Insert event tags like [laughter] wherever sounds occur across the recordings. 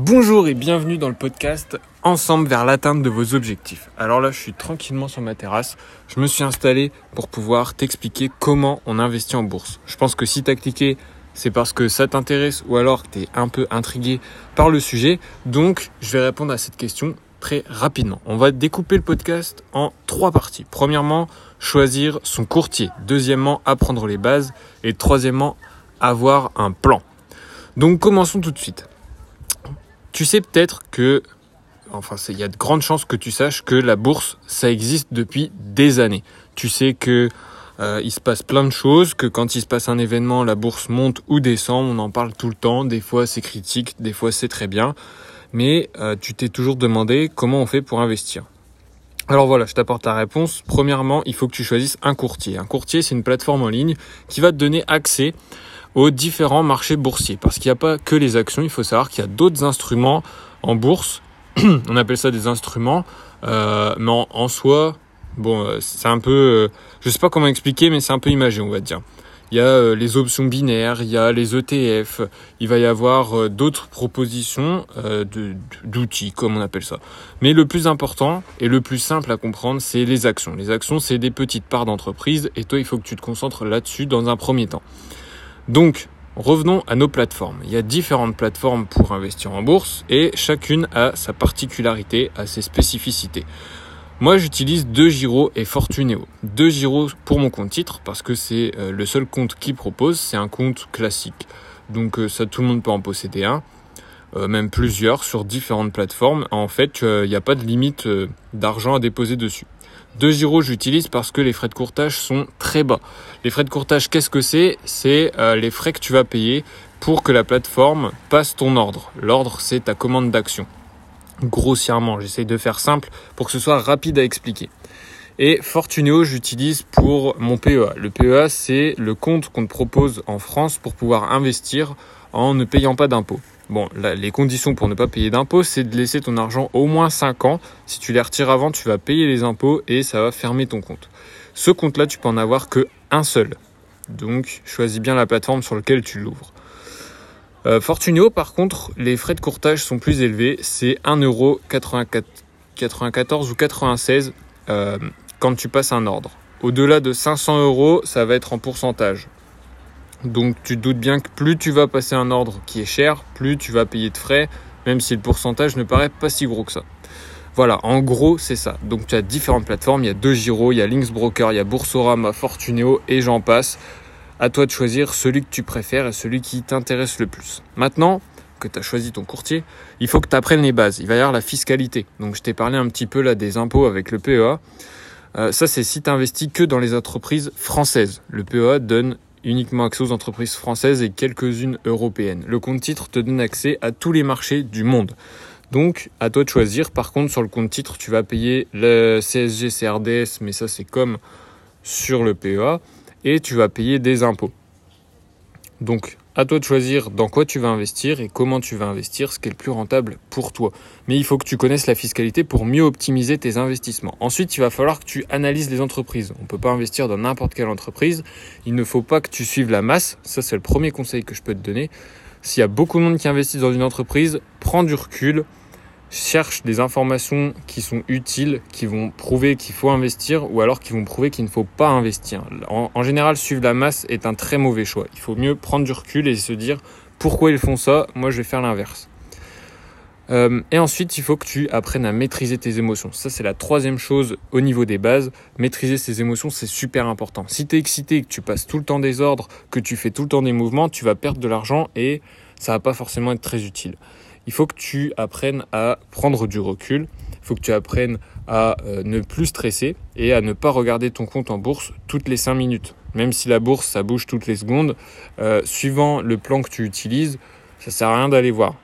Bonjour et bienvenue dans le podcast Ensemble vers l'atteinte de vos objectifs. Alors là, je suis tranquillement sur ma terrasse. Je me suis installé pour pouvoir t'expliquer comment on investit en bourse. Je pense que si tu as cliqué, c'est parce que ça t'intéresse ou alors que tu es un peu intrigué par le sujet. Donc, je vais répondre à cette question très rapidement. On va découper le podcast en trois parties. Premièrement, choisir son courtier. Deuxièmement, apprendre les bases. Et troisièmement, avoir un plan. Donc, commençons tout de suite. Tu sais peut-être que, enfin, il y a de grandes chances que tu saches que la bourse, ça existe depuis des années. Tu sais que euh, il se passe plein de choses, que quand il se passe un événement, la bourse monte ou descend, on en parle tout le temps. Des fois, c'est critique, des fois, c'est très bien. Mais euh, tu t'es toujours demandé comment on fait pour investir. Alors voilà, je t'apporte la réponse. Premièrement, il faut que tu choisisses un courtier. Un courtier, c'est une plateforme en ligne qui va te donner accès aux différents marchés boursiers. Parce qu'il n'y a pas que les actions, il faut savoir qu'il y a d'autres instruments en bourse. [clears throat] On appelle ça des instruments, euh, mais en, soi, bon, euh, c'est un peu, euh, je sais pas comment expliquer, mais c'est un peu imagé, on va dire. Il y a les options binaires, il y a les ETF, il va y avoir d'autres propositions d'outils, comme on appelle ça. Mais le plus important et le plus simple à comprendre, c'est les actions. Les actions, c'est des petites parts d'entreprise et toi, il faut que tu te concentres là-dessus dans un premier temps. Donc, revenons à nos plateformes. Il y a différentes plateformes pour investir en bourse et chacune a sa particularité, a ses spécificités. Moi, j'utilise deux Giro et Fortuneo. Deux Giro pour mon compte titre parce que c'est euh, le seul compte qui propose. C'est un compte classique. Donc euh, ça, tout le monde peut en posséder un, euh, même plusieurs sur différentes plateformes. En fait, il n'y a pas de limite d'argent à déposer dessus. Deux Giro, j'utilise parce que les frais de courtage sont très bas. Les frais de courtage, qu'est-ce que c'est? C'est euh, les frais que tu vas payer pour que la plateforme passe ton ordre. L'ordre, c'est ta commande d'action. Grossièrement, j'essaye de faire simple pour que ce soit rapide à expliquer. Et Fortuneo, j'utilise pour mon PEA. Le PEA, c'est le compte qu'on te propose en France pour pouvoir investir en ne payant pas d'impôts. Bon, les conditions pour ne pas payer d'impôts, c'est de laisser ton argent au moins 5 ans. Si tu les retires avant, tu vas payer les impôts et ça va fermer ton compte. Ce compte-là, tu peux en avoir que un seul. Donc, choisis bien la plateforme sur laquelle tu l'ouvres. Euh, Fortunio, par contre, les frais de courtage sont plus élevés. C'est 1,94€ ou 96 euh, quand tu passes un ordre. Au-delà de 500 euros, ça va être en pourcentage. Donc tu te doutes bien que plus tu vas passer un ordre qui est cher, plus tu vas payer de frais, même si le pourcentage ne paraît pas si gros que ça. Voilà, en gros, c'est ça. Donc tu as différentes plateformes, il y a deux Giro, il y a Linksbroker, il y a Boursorama, Fortuneo et j'en passe. À toi de choisir celui que tu préfères et celui qui t'intéresse le plus. Maintenant que tu as choisi ton courtier, il faut que tu apprennes les bases. Il va y avoir la fiscalité. Donc je t'ai parlé un petit peu là des impôts avec le PEA. Euh, ça, c'est si tu investis que dans les entreprises françaises. Le PEA donne uniquement accès aux entreprises françaises et quelques-unes européennes. Le compte titre te donne accès à tous les marchés du monde. Donc, à toi de choisir. Par contre, sur le compte titre, tu vas payer le CSG, CRDS, mais ça c'est comme sur le PEA, et tu vas payer des impôts. Donc, à toi de choisir dans quoi tu vas investir et comment tu vas investir, ce qui est le plus rentable pour toi. Mais il faut que tu connaisses la fiscalité pour mieux optimiser tes investissements. Ensuite, il va falloir que tu analyses les entreprises. On ne peut pas investir dans n'importe quelle entreprise. Il ne faut pas que tu suives la masse. Ça, c'est le premier conseil que je peux te donner. S'il y a beaucoup de monde qui investit dans une entreprise, prends du recul, cherche des informations qui sont utiles, qui vont prouver qu'il faut investir ou alors qui vont prouver qu'il ne faut pas investir. En, général, suivre la masse est un très mauvais choix. Il faut mieux prendre du recul et se dire pourquoi ils font ça, moi je vais faire l'inverse. Euh, et ensuite, il faut que tu apprennes à maîtriser tes émotions. Ça, c'est la troisième chose au niveau des bases. Maîtriser ses émotions, c'est super important. Si tu es excité, que tu passes tout le temps des ordres, que tu fais tout le temps des mouvements, tu vas perdre de l'argent et ça va pas forcément être très utile il faut que tu apprennes à prendre du recul, il faut que tu apprennes à euh, ne plus stresser et à ne pas regarder ton compte en bourse toutes les 5 minutes. Même si la bourse, ça bouge toutes les secondes, euh, suivant le plan que tu utilises, ça sert à rien d'aller voir.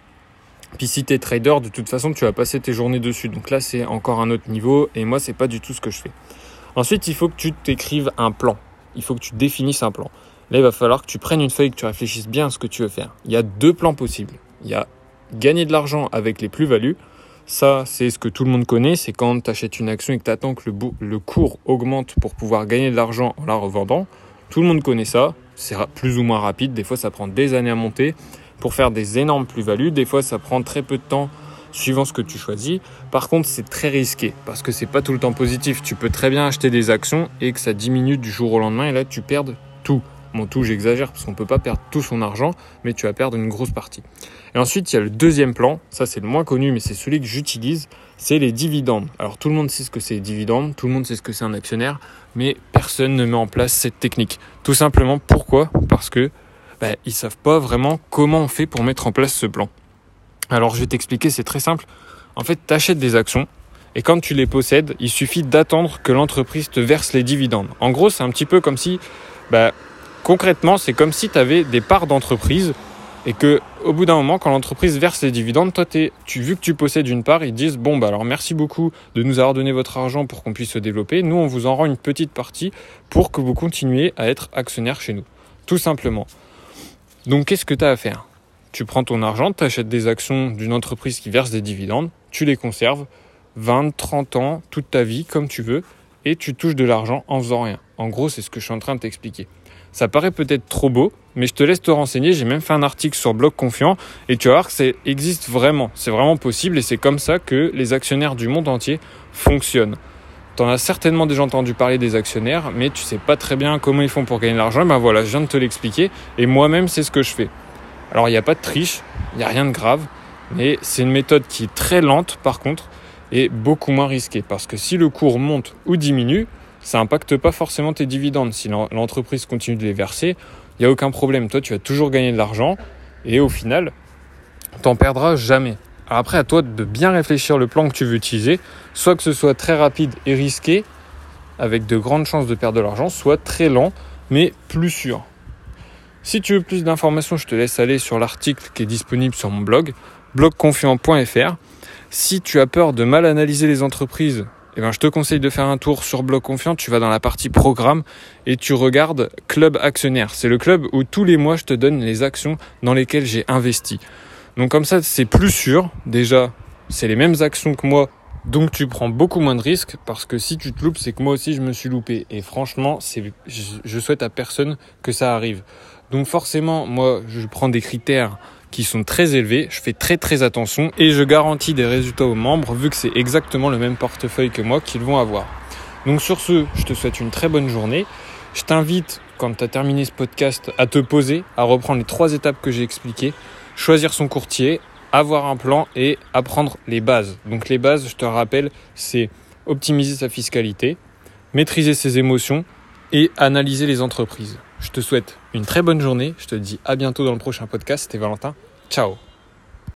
Puis si tu es trader, de toute façon, tu vas passer tes journées dessus. Donc là, c'est encore un autre niveau et moi, c'est pas du tout ce que je fais. Ensuite, il faut que tu t'écrives un plan. Il faut que tu définisses un plan. Là, il va falloir que tu prennes une feuille, que tu réfléchisses bien à ce que tu veux faire. Il y a deux plans possibles. Il y a gagner de l'argent avec les plus-values, ça, c'est ce que tout le monde connaît. C'est quand tu achètes une action et que tu attends que le, cours augmente pour pouvoir gagner de l'argent en la revendant. Tout le monde connaît ça. C'est plus ou moins rapide. Des fois, ça prend des années à monter. pour faire des énormes plus-values. Des fois, ça prend très peu de temps suivant ce que tu choisis. Par contre, c'est très risqué parce que c'est pas tout le temps positif. Tu peux très bien acheter des actions et que ça diminue du jour au lendemain et là tu perds tout. Bon, tout, j'exagère parce qu'on peut pas perdre tout son argent, mais tu vas perdre une grosse partie. Et ensuite, il y a le deuxième plan. Ça, c'est le moins connu, mais c'est celui que j'utilise. C'est les dividendes. Alors, tout le monde sait ce que c'est les dividendes. Tout le monde sait ce que c'est un actionnaire, mais personne ne met en place cette technique. Tout simplement, pourquoi? Parce que bah, ils savent pas vraiment comment on fait pour mettre en place ce plan. Alors je vais t'expliquer, c'est très simple. En fait, tu achètes des actions et quand tu les possèdes, il suffit d'attendre que l'entreprise te verse les dividendes. En gros, c'est un petit peu comme si, bah, concrètement, c'est comme si tu avais des parts d'entreprise et que au bout d'un moment, quand l'entreprise verse les dividendes, toi, tu, vu que tu possèdes une part, ils disent bon bah alors merci beaucoup de nous avoir donné votre argent pour qu'on puisse se développer. Nous, on vous en rend une petite partie pour que vous continuiez à être actionnaire chez nous, tout simplement. Donc, qu'est-ce que tu as à faire? Tu prends ton argent, tu achètes des actions d'une entreprise qui verse des dividendes, tu les conserves 20, 30 ans, toute ta vie, comme tu veux, et tu touches de l'argent en faisant rien. En gros, c'est ce que je suis en train de t'expliquer. Ça paraît peut-être trop beau, mais je te laisse te renseigner. J'ai même fait un article sur Bloc Confiant et tu vas voir que ça existe vraiment. C'est vraiment possible et c'est comme ça que les actionnaires du monde entier fonctionnent. Tu en as certainement déjà entendu parler des actionnaires, mais tu sais pas très bien comment ils font pour gagner de l'argent. Ben voilà, je viens de te l'expliquer et moi-même, c'est ce que je fais. Alors il n'y a pas de triche, il n'y a rien de grave, mais c'est une méthode qui est très lente par contre et beaucoup moins risquée parce que si le cours monte ou diminue, ça n'impacte pas forcément tes dividendes. Si l'entreprise continue de les verser, il n'y a aucun problème. Toi, tu vas toujours gagner de l'argent et au final, tu n'en perdras jamais. Après, à toi de bien réfléchir le plan que tu veux utiliser, soit que ce soit très rapide et risqué, avec de grandes chances de perdre de l'argent, soit très lent, mais plus sûr. Si tu veux plus d'informations, je te laisse aller sur l'article qui est disponible sur mon blog, blogconfiant.fr. Si tu as peur de mal analyser les entreprises, eh ben, je te conseille de faire un tour sur Blog Confiant. Tu vas dans la partie programme et tu regardes Club Actionnaire. C'est le club où tous les mois je te donne les actions dans lesquelles j'ai investi. Donc comme ça, c'est plus sûr. Déjà, c'est les mêmes actions que moi. Donc tu prends beaucoup moins de risques parce que si tu te loupes, c'est que moi aussi je me suis loupé. Et franchement, c'est, je souhaite à personne que ça arrive. Donc forcément, moi, je prends des critères qui sont très élevés, je fais très très attention et je garantis des résultats aux membres vu que c'est exactement le même portefeuille que moi qu'ils vont avoir. Donc sur ce, je te souhaite une très bonne journée. Je t'invite, quand tu as terminé ce podcast, à te poser, à reprendre les trois étapes que j'ai expliquées, choisir son courtier, avoir un plan et apprendre les bases. Donc les bases, je te rappelle, c'est optimiser sa fiscalité, maîtriser ses émotions et analyser les entreprises. Je te souhaite une très bonne journée. Je te dis à bientôt dans le prochain podcast. C'était Valentin. Ciao